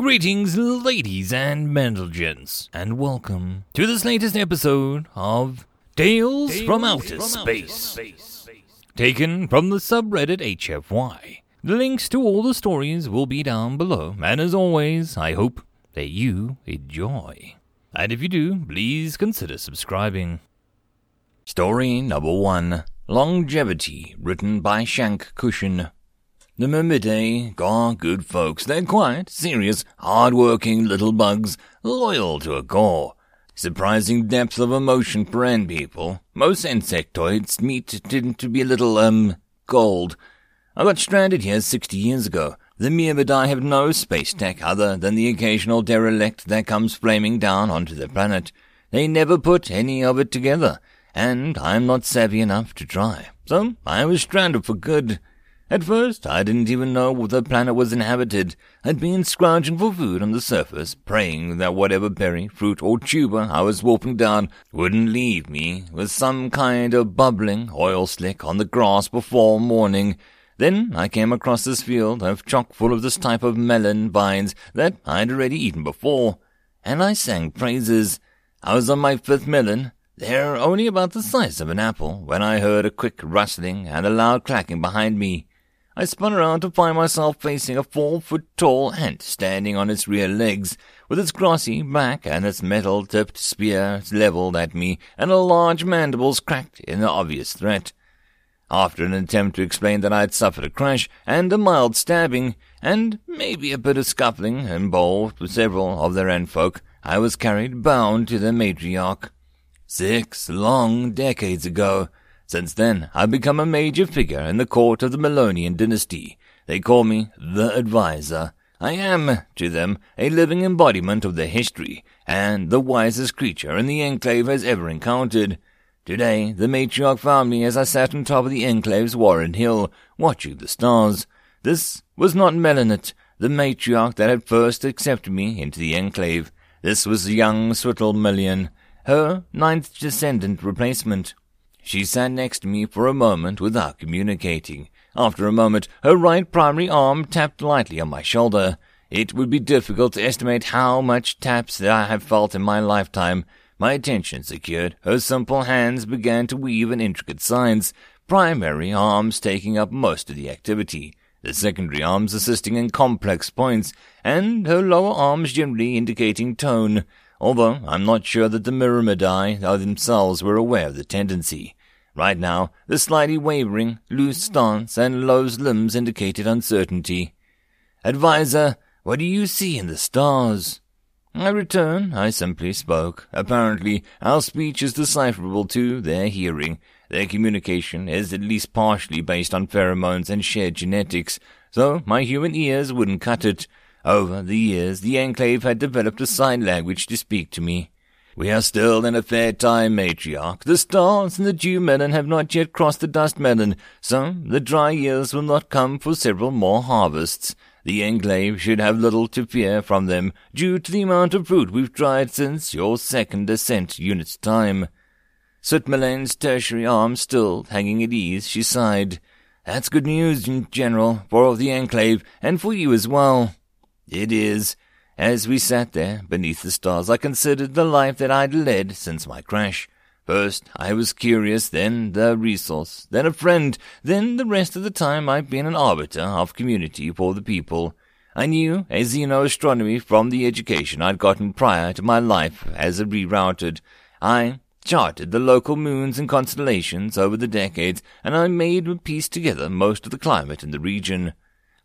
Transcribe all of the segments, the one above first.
Greetings, ladies and gents, and welcome to this latest episode of Tales, from, Outer, Space. Taken from the subreddit HFY. The links to all the stories will be down below, and as always, I hope that you enjoy. And if you do, please consider subscribing. Story number one Longevity, written by Shank Cushion. The Myrmidae are good folks. They're quiet, serious, hard-working little bugs, loyal to a core. Surprising depth of emotion for ant people. Most insectoids meet tend to be a little, um, cold. I got stranded here sixty years ago. The Myrmidae have no space tech other than the occasional derelict that comes flaming down onto the planet. They never put any of it together, and I'm not savvy enough to try. So I was stranded for good. At first, I didn't even know the planet was inhabited. I'd been scrounging for food on the surface, praying that whatever berry, fruit, or tuber I was wolfing down wouldn't leave me with some kind of bubbling oil slick on the grass before morning. Then I came across this field of chock full of this type of melon vines that I'd already eaten before, and I sang praises. I was on my fifth melon. They're only about the size of an apple when I heard a quick rustling and a loud clacking behind me. I spun around to find myself facing a four-foot-tall ant standing on its rear legs, with its glossy back and its metal-tipped spear leveled at me, and a large mandibles cracked in obvious threat. After an attempt to explain that I had suffered a crash and a mild stabbing, and maybe a bit of scuffling involved with several of their ant folk, I was carried bound to the matriarch. Six long decades ago, since then, I've become a major figure in the court of the Melonian dynasty. They call me the Advisor. I am, to them, a living embodiment of their history, and the wisest creature in the Enclave has ever encountered. Today, the matriarch found me as I sat on top of the Enclave's Warren Hill, watching the stars. This was not Melanet, the matriarch that had first accepted me into the Enclave. This was young Swittle her ninth descendant replacement. She sat next to me for a moment without communicating. After a moment, her right primary arm tapped lightly on my shoulder. It would be difficult to estimate how much taps that I have felt in my lifetime. My attention secured, her simple hands began to weave an intricate science, primary arms taking up most of the activity, the secondary arms assisting in complex points, and her lower arms generally indicating tone, although I'm not sure that the Myrmidae themselves were aware of the tendency. Right now, the slightly wavering, loose stance and loose limbs indicated uncertainty. Advisor, what do you see in the stars? I return, I simply spoke. Apparently, our speech is decipherable to their hearing. Their communication is at least partially based on pheromones and shared genetics, so my human ears wouldn't cut it. Over the years, the Enclave had developed a sign language to speak to me. We are still in a fair time, matriarch. The stars and the dew melon have not yet crossed the dust melon, so the dry years will not come for several more harvests. The enclave should have little to fear from them, due to the amount of fruit we've dried since your second ascent unit's time. Sutmelane's tertiary arm still hanging at ease, she sighed. That's good news, General, for all the enclave, and for you as well. It is. As we sat there, beneath the stars, I considered the life that I'd led since my crash. First, I was curious, then the resource, then a friend, then the rest of the time I've been an arbiter of community for the people. I knew a xenoastronomy from the education I'd gotten prior to my life as a rerouted. I charted the local moons and constellations over the decades, and I made and pieced together most of the climate in the region.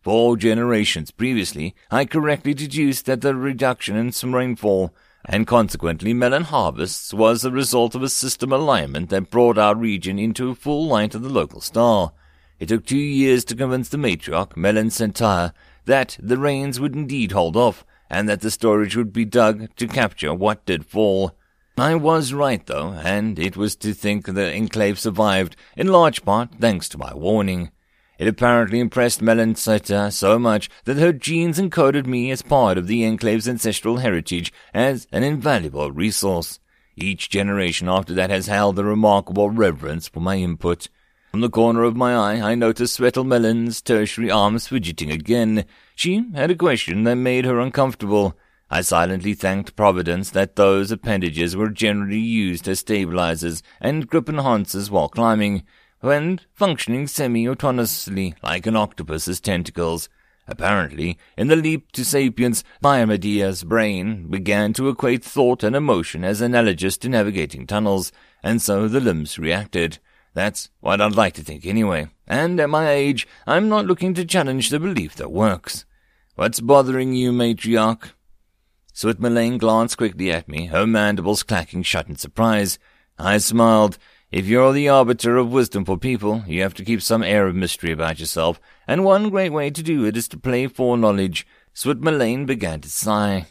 Four generations previously, I correctly deduced that the reduction in some rainfall, and consequently melon harvests, was the result of a system alignment that brought our region into full light of the local star. It took two years to convince the matriarch, Melon Centaur, that the rains would indeed hold off, and that the storage would be dug to capture what did fall. I was right, though, and it was to think the enclave survived, in large part thanks to my warning. It apparently impressed Melanceta so much that her genes encoded me as part of the Enclave's ancestral heritage as an invaluable resource. Each generation after that has held a remarkable reverence for my input. From the corner of my eye, I noticed Swetel Melon's tertiary arms fidgeting again. She had a question that made her uncomfortable. I silently thanked Providence that those appendages were generally used as stabilizers and grip enhancers while climbing, and functioning semi-autonomously like an octopus's tentacles. Apparently, in the leap to sapience, the Myrmidae's brain began to equate thought and emotion as analogous to navigating tunnels, and so the limbs reacted. That's what I'd like to think anyway. And at my age, I'm not looking to challenge the belief that works. What's bothering you, matriarch? Sweetmelane glanced quickly at me, her mandibles clacking shut in surprise. I smiled. If you're the arbiter of wisdom for people, you have to keep some air of mystery about yourself, and one great way to do it is to play foreknowledge. Sweetmelane began to sigh,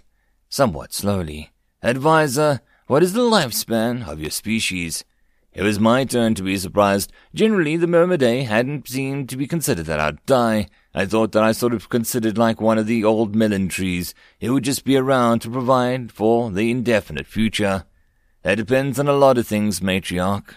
somewhat slowly. Advisor, what is the lifespan of your species? It was my turn to be surprised. Generally, the Myrmidae hadn't seemed to be considered that I'd die. I thought that I sort of considered like one of the old melon trees. It would just be around to provide for the indefinite future. That depends on a lot of things, matriarch.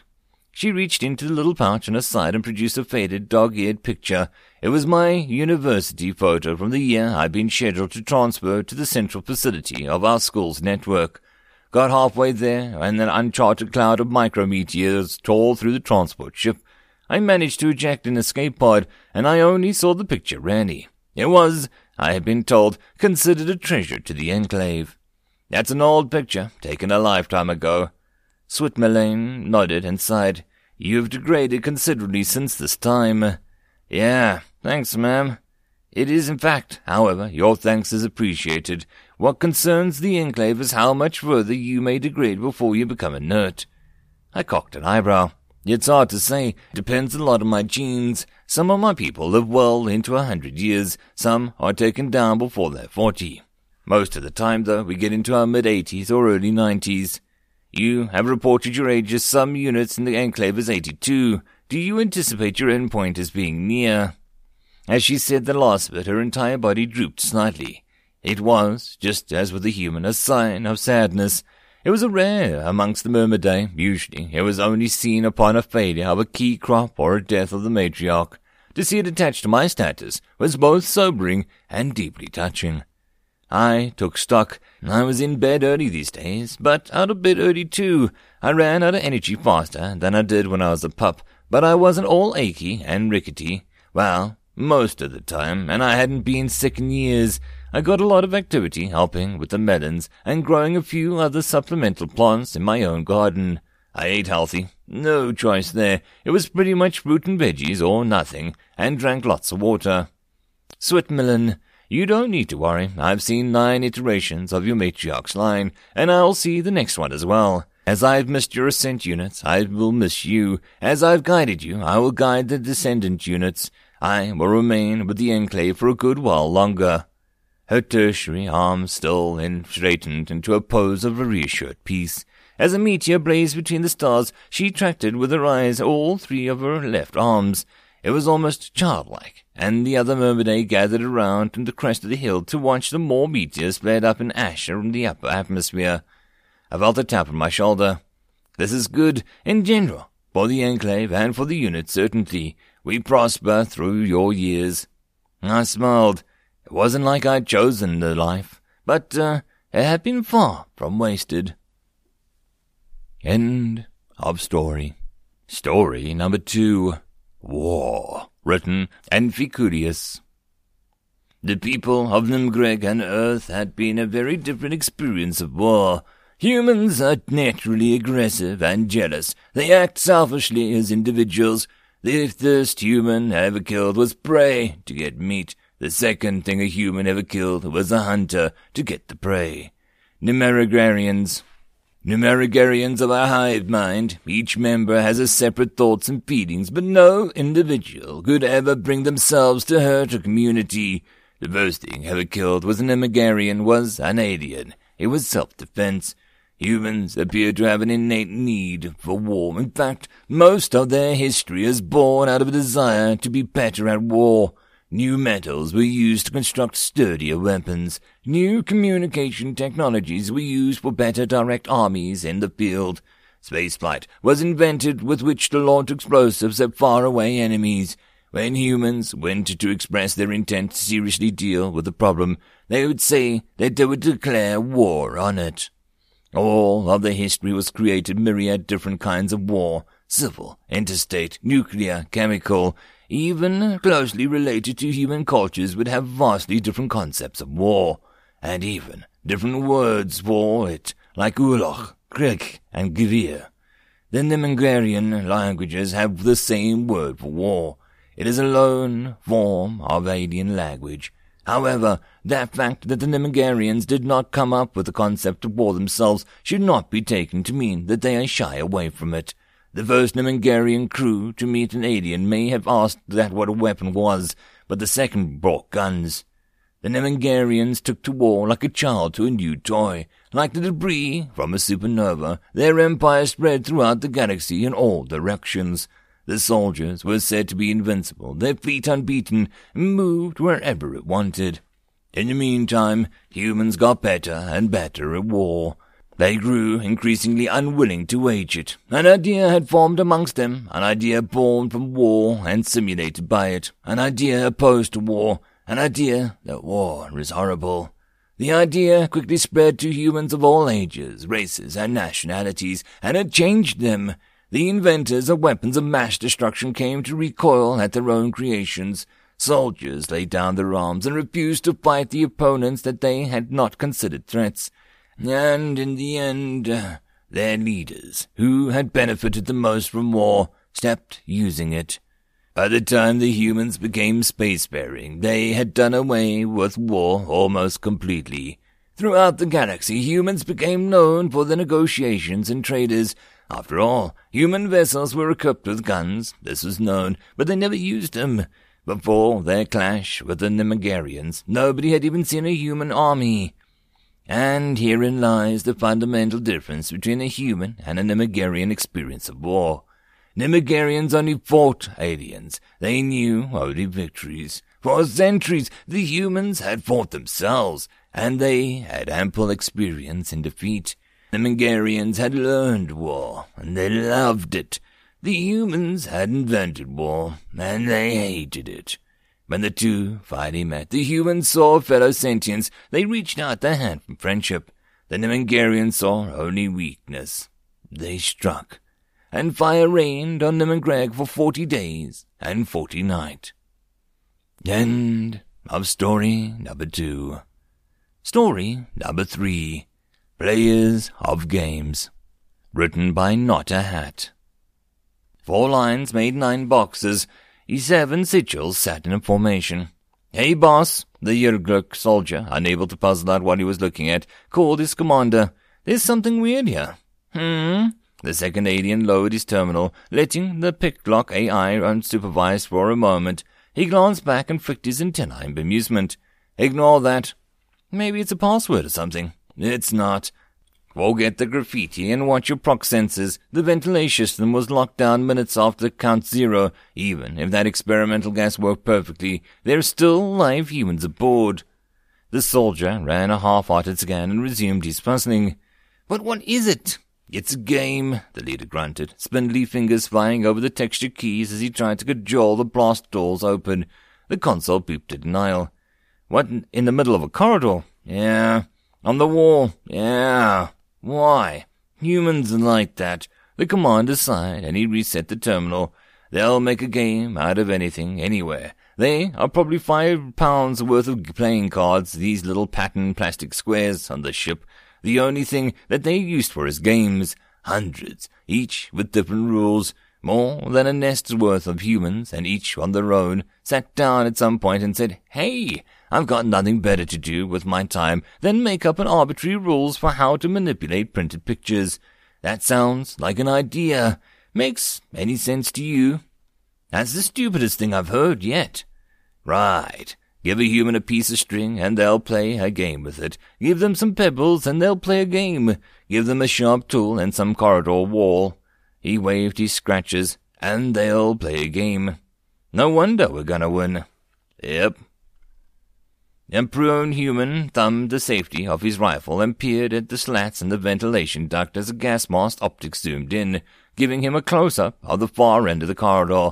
She reached into the little pouch on her side and produced a faded, dog-eared picture. It was my university photo from the year I'd been scheduled to transfer to the central facility of our school's network. Got halfway there, and an uncharted cloud of micrometeors tore through the transport ship. I managed to eject an escape pod, and I only saw the picture ready. It was, I had been told, considered a treasure to the Enclave. That's an old picture, taken a lifetime ago. Sweetmelane nodded and sighed. You've degraded considerably since this time. Yeah, thanks, ma'am. It is, in fact, however, your thanks is appreciated. What concerns the Enclave is how much further you may degrade before you become inert. I cocked an eyebrow. It's hard to say. Depends a lot on my genes. Some of my people live well into a hundred years. Some are taken down before they're forty. Most of the time, though, we get into our mid-eighties or early nineties. You have reported your age as some units in the Enclave as 82. Do you anticipate your endpoint as being near? As she said the last bit, her entire body drooped slightly. It was, just as with the human, a sign of sadness. It was a rare amongst the Myrmidae. Usually, it was only seen upon a failure of a key crop or a death of the matriarch. To see it attached to my status was both sobering and deeply touching. I took stock. I was in bed early these days, but out of bed early too. I ran out of energy faster than I did when I was a pup, but I wasn't all achy and rickety. Well, most of the time, and I hadn't been sick in years. I got a lot of activity helping with the melons and growing a few other supplemental plants in my own garden. I ate healthy. No choice there. It was pretty much fruit and veggies or nothing, and drank lots of water. Sweetmelane, you don't need to worry. I've seen nine iterations of your matriarch's line, and I'll see the next one as well. As I've missed your ascent units, I will miss you. As I've guided you, I will guide the descendant units. I will remain with the Enclave for a good while longer. Her tertiary arm still and straightened into a pose of a reassured peace. As a meteor blazed between the stars, she tracked with her eyes all three of her left arms. It was almost childlike, and the other Myrmidae gathered around from the crest of the hill to watch the more meteors flared up in ash from the upper atmosphere. I felt a tap on my shoulder. This is good, in general, for the Enclave and for the unit, certainly. We prosper through your years. I smiled. It wasn't like I'd chosen the life, but uh, it had been far from wasted. End of story. Story number two. War, written Amphicudius. The people of Nimgreg and Earth had been a very different experience of war. Humans are naturally aggressive and jealous. They act selfishly as individuals. The first human ever killed was prey to get meat. The second thing a human ever killed was a hunter to get the prey. Numerigarians Numerigarians of our hive mind, each member has a separate thoughts and feelings, but no individual could ever bring themselves to hurt a community. The first thing ever killed was an Numerigarian was an alien. It was self-defense. Humans appear to have an innate need for war. In fact, most of their history is born out of a desire to be better at war. New metals were used to construct sturdier weapons. New communication technologies were used for better direct armies in the field. Spaceflight was invented with which to launch explosives at faraway enemies. When humans went to express their intent to seriously deal with the problem, they would say that they would declare war on it. All of the history was created myriad different kinds of war, civil, interstate, nuclear, chemical, even closely related to human cultures would have vastly different concepts of war, and even different words for it, like Uloch, Krieg, and Gevir. The Nemengarian languages have the same word for war. It is a lone form of alien language. However, that fact that the Nemengarians did not come up with the concept of war themselves should not be taken to mean that they are shy away from it. The first Nemengarian crew to meet an alien may have asked that what a weapon was, but the second brought guns. The Nemengarians took to war like a child to a new toy. Like the debris from a supernova, their empire spread throughout the galaxy in all directions. The soldiers were said to be invincible, their fleet unbeaten, and moved wherever it wanted. In the meantime, humans got better and better at war. They grew increasingly unwilling to wage it. An idea had formed amongst them, an idea born from war and simulated by it, an idea opposed to war, an idea that war is horrible. The idea quickly spread to humans of all ages, races, and nationalities, and had changed them. The inventors of weapons of mass destruction came to recoil at their own creations. Soldiers laid down their arms and refused to fight the opponents that they had not considered threats. And in the end, uh, their leaders, who had benefited the most from war, stopped using it. By the time the humans became spacefaring, they had done away with war almost completely. Throughout the galaxy, humans became known for their negotiations and traders. After all, human vessels were equipped with guns, this was known, but they never used them. Before their clash with the Nemengarians, nobody had even seen a human army. And herein lies the fundamental difference between a human and a Nemengarian experience of war. Nemengarians only fought aliens. They knew only victories. For centuries, the humans had fought themselves, and they had ample experience in defeat. The had learned war, and they loved it. The humans had invented war, and they hated it. When the two finally met, the humans saw fellow sentients. They reached out their hand for friendship. The Nemengarians saw only weakness. They struck, and fire rained on Nemengreg for forty days and forty nights. End of story number two. Story number three. Players of Games. Written by Not a Hat. Four lines made nine boxes E7 Sigils sat in a formation. Hey, boss! The Yurgluk soldier, unable to puzzle out what he was looking at, called his commander. There's something weird here. Hmm? The second alien lowered his terminal, letting the picklock AI unsupervised for a moment. He glanced back and flicked his antennae in bemusement. Ignore that. Maybe it's a password or something. It's not. Forget the graffiti and watch your prox sensors. The ventilation system was locked down minutes after count zero. Even if that experimental gas worked perfectly, there are still live humans aboard. The soldier ran a half-hearted scan and resumed his puzzling. But what is it? It's a game, the leader grunted, spindly fingers flying over the textured keys as he tried to cajole the blast doors open. The console beeped a denial. What, in the middle of a corridor? Yeah. On the wall? Yeah. Why? Humans like that. The commander sighed, and he reset the terminal. They'll make a game out of anything, anywhere. They are probably five pounds worth of playing cards, these little patterned plastic squares on the ship. The only thing that they're used for is games. Hundreds, each with different rules. More than a nest's worth of humans, and each on their own, sat down at some point and said, Hey, I've got nothing better to do with my time than make up an arbitrary rules for how to manipulate printed pictures. That sounds like an idea. Makes any sense to you? That's the stupidest thing I've heard yet. Right. Give a human a piece of string and they'll play a game with it. Give them some pebbles and they'll play a game. Give them a sharp tool and some corridor wall. He waved his scratches and they'll play a game. No wonder we're gonna win. Yep. Prone human thumbed the safety of his rifle and peered at the slats in the ventilation duct as a gas mask optic zoomed in, giving him a close-up of the far end of the corridor.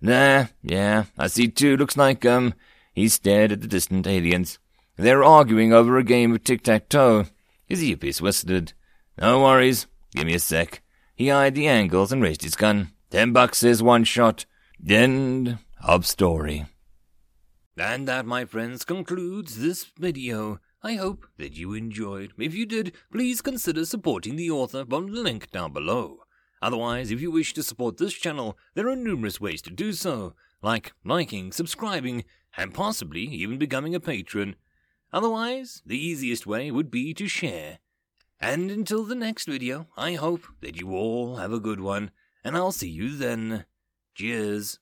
Nah, yeah, I see too. Looks like, um, he stared at the distant aliens. They're arguing over a game of tic-tac-toe. His earpiece whistled. No worries. Give me a sec. He eyed the angles and raised his gun. Ten bucks is one shot. End of story. And that, my friends, concludes this video. I hope that you enjoyed. If you did, please consider supporting the author from the link down below. Otherwise, if you wish to support this channel, there are numerous ways to do so, like liking, subscribing, and possibly even becoming a patron. Otherwise, the easiest way would be to share. And until the next video, I hope that you all have a good one, and I'll see you then. Cheers.